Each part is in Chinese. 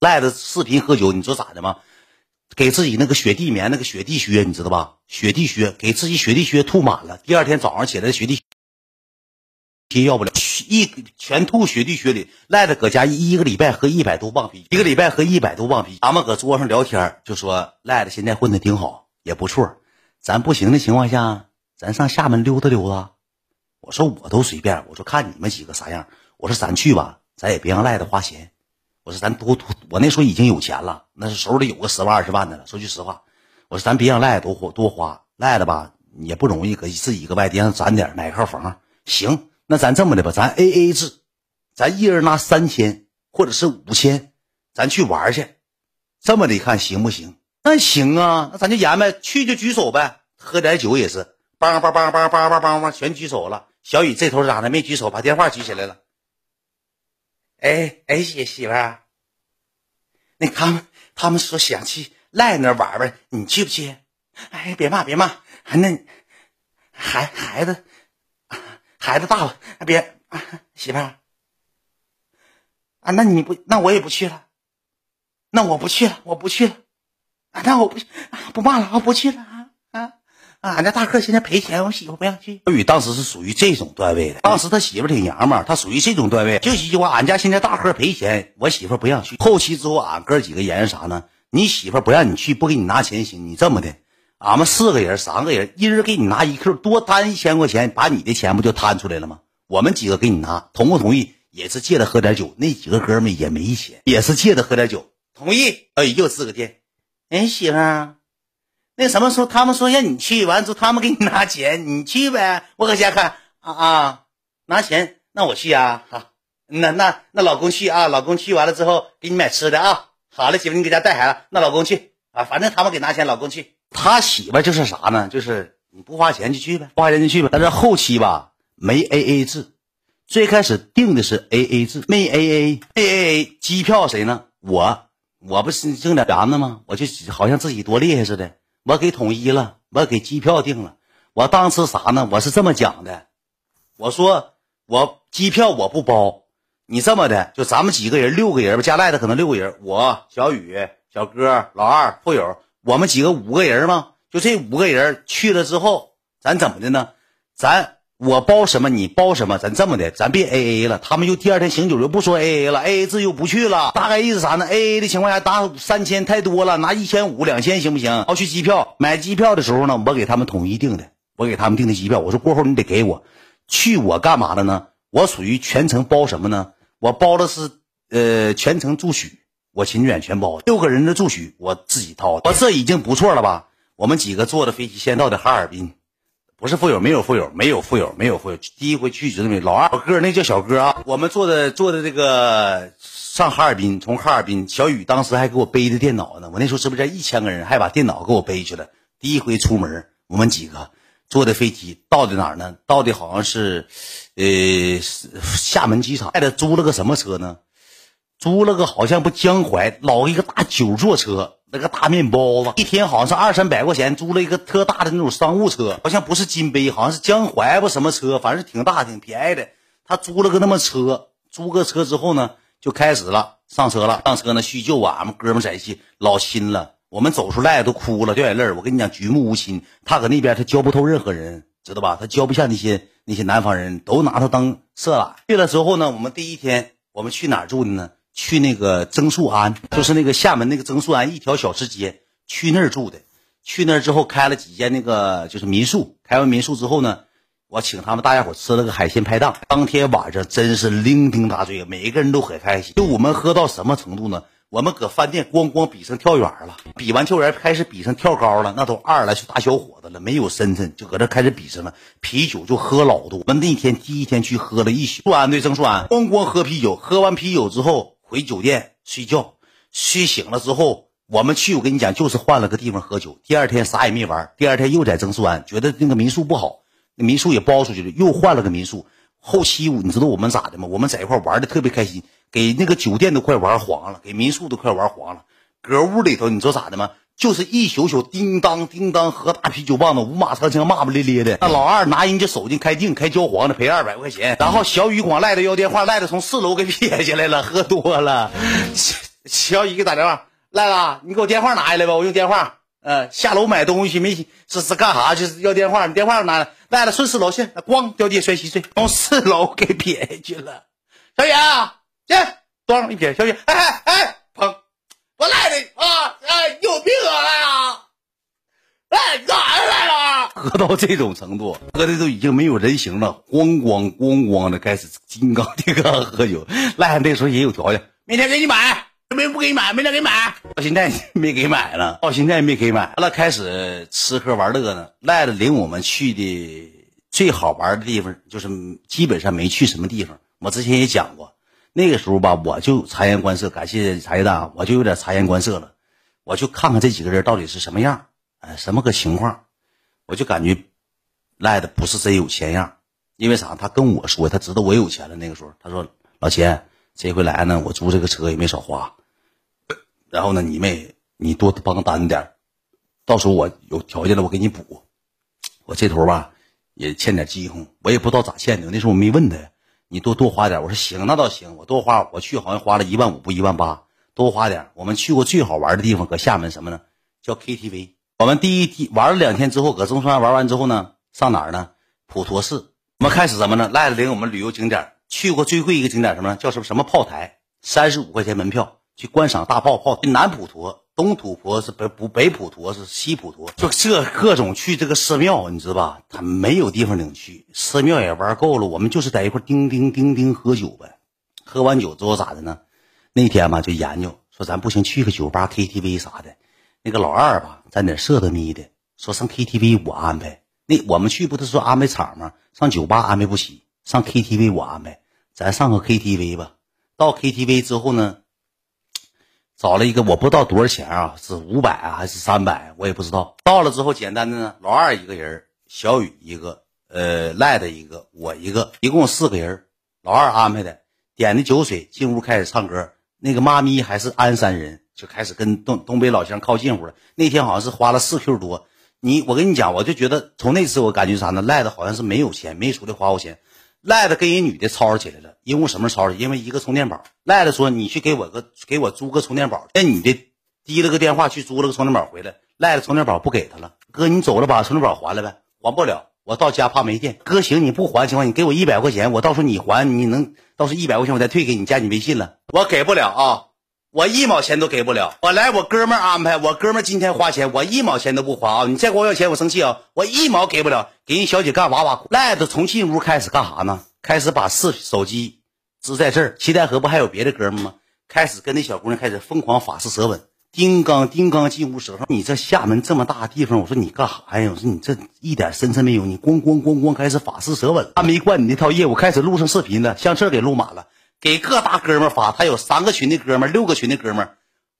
赖着视频喝酒，你知道咋的吗？给自己那个雪地棉，那个雪地靴，你知道吧？雪地靴给自己雪地靴吐满了，第二天早上起来雪地鞋要不了，一全吐雪地靴里。赖着搁家一个礼拜喝一百多磅啤，一个礼拜喝一百多磅啤。咱们搁桌上聊天，就说赖着现在混的挺好，也不错。咱不行的情况下，咱上厦门溜达溜达。我说我都随便，我说看你们几个啥样。我说咱去吧，咱也别让赖子花钱。我说咱多多，我那时候已经有钱了，那是手里有个十万二十万的了。说句实话，我说咱别让赖子多花多花，赖子吧也不容易，搁自己搁外地上攒点买套房。行，那咱这么的吧，咱 A A 制，咱一人拿三千或者是五千，咱去玩去。这么的看行不行？那行啊，那咱就言呗，去就举手呗，喝点酒也是，梆梆梆梆梆梆梆梆，全举手了。小雨这头咋的没举手，把电话举起来了。哎哎，媳媳妇儿，那他们他们说想去赖那玩玩，你去不去？哎，别骂别骂，那孩孩子孩子大了，别媳妇儿。啊，那你不那我也不去了，那我不去了，我不去了，啊，那我不啊不骂了，我不去了。啊啊。俺家大客现在赔钱，我媳妇不让去。小雨当时是属于这种段位的，当时他媳妇挺娘们，他属于这种段位。就一句话，俺家现在大客赔钱，我媳妇不让去。后期之后，俺哥几个研究啥呢？你媳妇不让你去，不给你拿钱行？你这么的，俺们四个人、三个人，一人给你拿一 Q，多摊一千块钱，把你的钱不就摊出来了吗？我们几个给你拿，同不同意？也是借着喝点酒。那几个哥们也没钱，也是借着喝点酒，同意。哎，又四个店。哎，媳妇。那什么时候他们说让你去，完之后他们给你拿钱，你去呗。我搁家看啊啊，拿钱，那我去啊。好，那那那老公去啊，老公去完了之后给你买吃的啊。好了，媳妇你搁家带孩子，那老公去啊，反正他们给拿钱，老公去。他媳妇就是啥呢？就是你不花钱就去呗，不花钱就去呗。但是后期吧没 A A 制，最开始定的是 A A 制，没 A A A A 机票谁呢？我我不是挣点钱子吗？我就好像自己多厉害似的。我给统一了，我给机票订了。我当时啥呢？我是这么讲的，我说我机票我不包，你这么的，就咱们几个人，六个人吧，加赖的可能六个人，我小雨、小哥、老二、富友，我们几个五个人嘛，就这五个人去了之后，咱怎么的呢？咱。我包什么，你包什么，咱这么的，咱别 A A 了。他们又第二天醒酒又不说 A A 了，A A 制又不去了。大概意思啥呢？A A 的情况下打三千太多了，拿一千五、两千行不行？要去机票，买机票的时候呢，我给他们统一订的，我给他们订的机票。我说过后你得给我去，我干嘛的呢？我属于全程包什么呢？我包的是呃全程住宿，我秦远全包六个人的住宿我自己掏。我这已经不错了吧？我们几个坐的飞机先到的哈尔滨。不是富有，没有富有，没有富有，没有富有。第一回去知道没？老二小哥，那叫小哥啊。我们坐的坐的这个上哈尔滨，从哈尔滨，小雨当时还给我背着电脑呢。我那时候直播间一千个人，还把电脑给我背去了。第一回出门，我们几个坐的飞机到的哪儿呢？到的好像是，呃，厦门机场。还得租了个什么车呢？租了个好像不江淮老一个大九座车。那个大面包子，一天好像是二三百块钱，租了一个特大的那种商务车，好像不是金杯，好像是江淮不什么车，反正挺大挺便宜的。他租了个那么车，租个车之后呢，就开始了上车了，上车呢叙旧啊，俺们哥们在一起老亲了。我们走出来都哭了，掉眼泪我跟你讲，举目无亲。他搁那边他交不透任何人，知道吧？他交不下那些那些南方人，都拿他当色懒。去了之后呢，我们第一天我们去哪儿住的呢？去那个曾树安，就是那个厦门那个曾树安一条小吃街，去那儿住的。去那儿之后开了几间那个就是民宿，开完民宿之后呢，我请他们大家伙吃了个海鲜排档。当天晚上真是酩酊大醉，每一个人都很开心。就我们喝到什么程度呢？我们搁饭店咣咣比上跳远了，比完跳远开始比上跳高了，那都二十来岁大小伙子了，没有身份就搁这开始比上了。啤酒就喝老多，我们那天第一天去喝了一宿。树安对郑树安，咣咣喝啤酒，喝完啤酒之后。回酒店睡觉，睡醒了之后，我们去。我跟你讲，就是换了个地方喝酒。第二天啥也没玩，第二天又在增树安，觉得那个民宿不好，那民宿也包出去了，又换了个民宿。后期你知道我们咋的吗？我们在一块玩的特别开心，给那个酒店都快玩黄了，给民宿都快玩黄了。搁屋里头，你知道咋的吗？就是一宿宿叮当叮当喝大啤酒棒子，五马长枪骂骂咧咧的。那老二拿人家手机开定开焦黄的，赔二百块钱。然后小雨管赖子要电话，赖子从四楼给撇下来了，喝多了。小雨给打电话，赖子，你给我电话拿下来吧，我用电话。呃，下楼买东西没是是干啥？就是要电话，你电话拿来，赖子顺四楼去，咣掉地摔稀碎，从四楼给撇下去了。小雨啊，去，咣一撇，小雨，哎哎哎，我赖的啊，哎，有病啊，赖啊！哎，干啥来了？喝到这种程度，喝的都已经没有人形了，咣咣咣咣的开始金刚铁刚喝酒。赖那时候也有条件，明天给你买，明天不给你买，明天给你买。到现在没给买了，到现在没给买。完了开始吃喝玩乐呢。赖子领我们去的最好玩的地方，就是基本上没去什么地方。我之前也讲过，那个时候吧，我就察言观色，感谢茶叶蛋，我就有点察言观色了，我就看看这几个人到底是什么样。哎，什么个情况？我就感觉赖的不是真有钱样，因为啥？他跟我说，他知道我有钱了。那个时候，他说：“老钱，这回来呢，我租这个车也没少花。然后呢，你们你多帮担点，到时候我有条件了，我给你补。我这头吧也欠点饥荒，我也不知道咋欠的。那时候我没问他，你多多花点。我说行，那倒行，我多花。我去好像花了一万五不一万八，多花点。我们去过最好玩的地方，搁厦门什么呢？叫 KTV。我们第一天玩了两天之后，搁中山玩完之后呢，上哪儿呢？普陀寺。我们开始什么呢？赖子领我们旅游景点，去过最贵一个景点什么呢？叫什么什么炮台，三十五块钱门票去观赏大炮炮。南普陀、东土婆是北不北普陀是西普陀，就这各种去这个寺庙，你知道吧？他没有地方领去，寺庙也玩够了，我们就是在一块叮叮叮叮喝酒呗。喝完酒之后咋的呢？那天嘛就研究说，咱不行，去个酒吧 KTV 啥的。那个老二吧，在那色的眯的，说上 KTV 我安排。那我们去不都说安排场吗？上酒吧安排不起，上 KTV 我安排。咱上个 KTV 吧。到 KTV 之后呢，找了一个我不知道多少钱啊，是五百啊还是三百，我也不知道。到了之后，简单的呢，老二一个人，小雨一个，呃，赖的一个，我一个，一共四个人。老二安排的，点的酒水，进屋开始唱歌。那个妈咪还是鞍山人。就开始跟东东北老乡靠近乎了。那天好像是花了四 Q 多。你我跟你讲，我就觉得从那次我感觉啥呢？赖子好像是没有钱，没出来花过钱。赖子跟人女的吵吵起来了，因为什么吵吵？因为一个充电宝。赖子说：“你去给我个给我租个充电宝。”那女的提了个电话去租了个充电宝回来。赖子充电宝不给他了。哥，你走了把充电宝还了呗？还不了，我到家怕没电。哥，行，你不还情况，你给我一百块钱，我到时候你还，你能到时候一百块钱我再退给你，加你微信了。我给不了啊。我一毛钱都给不了，我来我哥们安排，我哥们今天花钱，我一毛钱都不花啊！你再给我要钱，我生气啊！我一毛给不了，给人小姐干哇哇。赖子从进屋开始干啥呢？开始把视手机只在这儿，七台河不还有别的哥们吗？开始跟那小姑娘开始疯狂法式舌吻，叮当叮当进屋舌上。你这厦门这么大地方，我说你干啥呀？我说你这一点深沉没有，你咣咣咣咣开始法式舌吻。他没惯你那套业务，开始录上视频了，相册给录满了。给各大哥们发，他有三个群的哥们，六个群的哥们，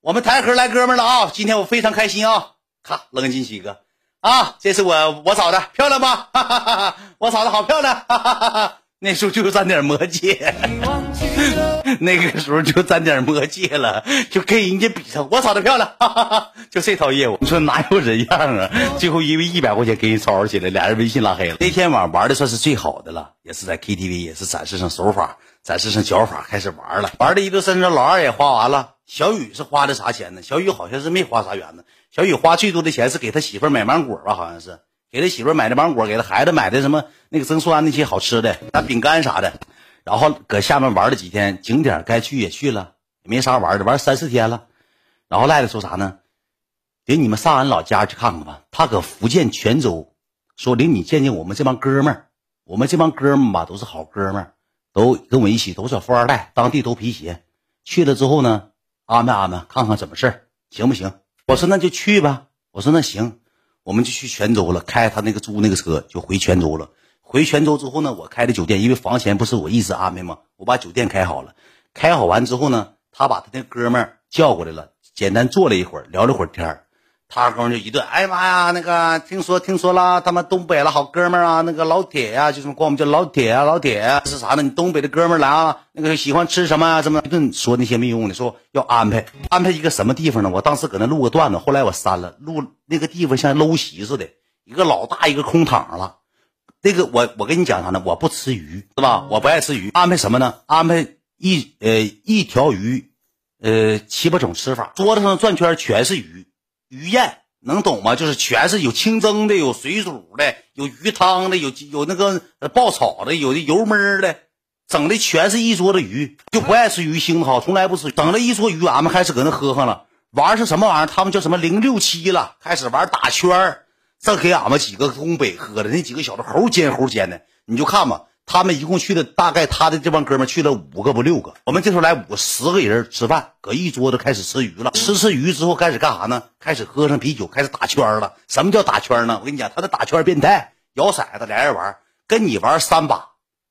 我们台河来哥们了啊！今天我非常开心啊！咔，扔进去一个啊！这是我我嫂子，漂亮吧？哈哈哈哈我嫂子好漂亮，哈哈哈哈 那时候就沾点魔戒，那个时候就沾点魔戒了，就跟人家比上，我找的漂亮，哈哈哈就这套业务，你说哪有人样啊？最后因为一百块钱给人吵吵起来，俩人微信拉黑了。那天晚上玩的算是最好的了，也是在 KTV，也是展示上手法。展示上脚法，开始玩了，玩的一个身上，老二也花完了。小雨是花的啥钱呢？小雨好像是没花啥元子。小雨花最多的钱是给他媳妇买芒果吧，好像是给他媳妇买的芒果，给他孩子买的什么那个蒸酸那些好吃的，那饼干啥的。然后搁厦门玩了几天，景点该去也去了，也没啥玩的，玩三四天了。然后赖子说啥呢？领你们上俺老家去看看吧。他搁福建泉州，说领你见见我们这帮哥们儿。我们这帮哥们吧，都是好哥们儿。都跟我一起，都是富二代，当地都皮鞋。去了之后呢，安排安排，看看怎么事行不行？我说那就去吧。我说那行，我们就去泉州了，开他那个租那个车就回泉州了。回泉州之后呢，我开的酒店，因为房钱不是我一直安排吗？我把酒店开好了，开好完之后呢，他把他那哥们儿叫过来了，简单坐了一会儿，聊了会儿天儿。他哥就一顿，哎呀妈呀，那个听说听说了，他们东北了好哥们儿啊，那个老铁呀，就什么管我们叫老铁啊，老铁是啥呢？你东北的哥们儿来啊，那个喜欢吃什么啊？什么一顿说那些没用的，说要安排安排一个什么地方呢？我当时搁那录个段子，后来我删了，录那个地方像搂席似的，一个老大一个空躺了。那个我我跟你讲啥呢？我不吃鱼是吧？我不爱吃鱼，安排什么呢？安排一呃一条鱼，呃，七八种吃法。桌子上转圈全是鱼，鱼宴能懂吗？就是全是有清蒸的，有水煮的，有鱼汤的，有有那个爆炒的，有的油焖的，整的全是一桌子鱼。就不爱吃鱼腥好，从来不吃。整了一桌鱼，俺们开始搁那喝上了。玩是什么玩意儿？他们叫什么零六七了，开始玩打圈儿。这给俺们几个东北喝的，那几个小子猴尖猴尖的，你就看吧。他们一共去的大概，他的这帮哥们去了五个不六个。我们这时候来五十个人吃饭，搁一桌子开始吃鱼了。吃吃鱼之后开始干啥呢？开始喝上啤酒，开始打圈了。什么叫打圈呢？我跟你讲，他的打圈变态，摇骰子俩人玩，跟你玩三把，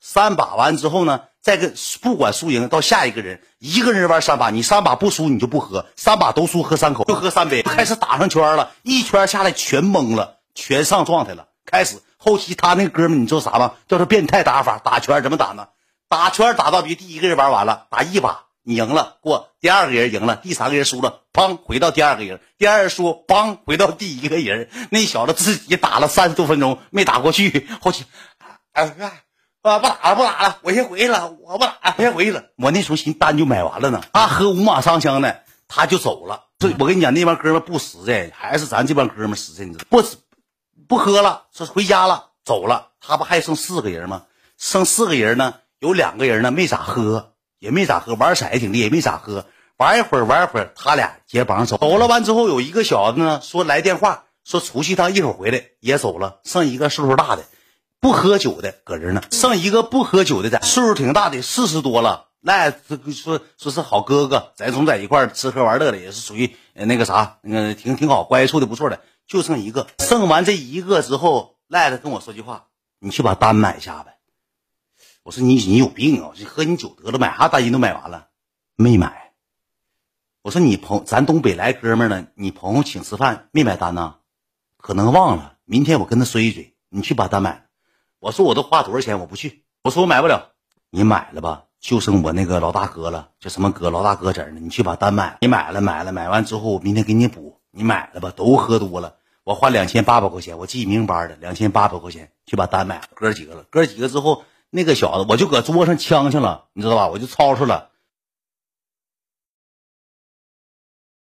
三把完之后呢，再跟不管输赢到下一个人，一个人玩三把，你三把不输你就不喝，三把都输喝三口就喝三杯，开始打上圈了，一圈下来全懵了，全上状态了，开始。后期他那哥们，你知道啥吗？叫他变态打法，打圈怎么打呢？打圈打到比第一个人玩完了，打一把你赢了过，第二个人赢了，第三个人输了，砰回到第二个人，第二输，砰回到第一个人。那小子自己打了三十多分钟没打过去，后期，哎，啊不打了不打了，我先回去了，我不打了，我先回去了。我那时候寻单就买完了呢，他喝五马上枪的，他就走了。这我跟你讲，那帮哥们不实在，还是咱这帮哥们实在，你知道不？不喝了，说回家了，走了。他不还剩四个人吗？剩四个人呢，有两个人呢没咋喝，也没咋喝，玩色挺厉害，也没咋喝。玩一会儿，玩一会儿，他俩结帮走。走了完之后，有一个小子呢说来电话，说出去趟，一会儿回来也走了。剩一个岁数大的，不喝酒的搁这呢。剩一个不喝酒的，在岁数挺大的，四十多了。那说说是好哥哥，咱总在一块吃喝玩乐的，也是属于那个啥，那个，挺挺好，关系处的不错的。就剩一个，剩完这一个之后，赖子跟我说句话：“你去把单买下呗。”我说：“你你有病啊！你喝你酒得了，买啥单人都买完了，没买。”我说：“你朋咱东北来哥们儿呢，你朋友请吃饭没买单呢？可能忘了。明天我跟他说一嘴，你去把单买。”我说：“我都花多少钱？我不去。”我说：“我买不了。”你买了吧，就剩我那个老大哥了，叫什么哥？老大哥整的，你去把单买。你买了，买了，买完之后，我明天给你补。你买了吧，都喝多了。我花两千八百块钱，我记明白的，两千八百块钱去把单买了，哥几个了，哥几个之后，那个小子我就搁桌上呛呛了，你知道吧？我就吵吵了，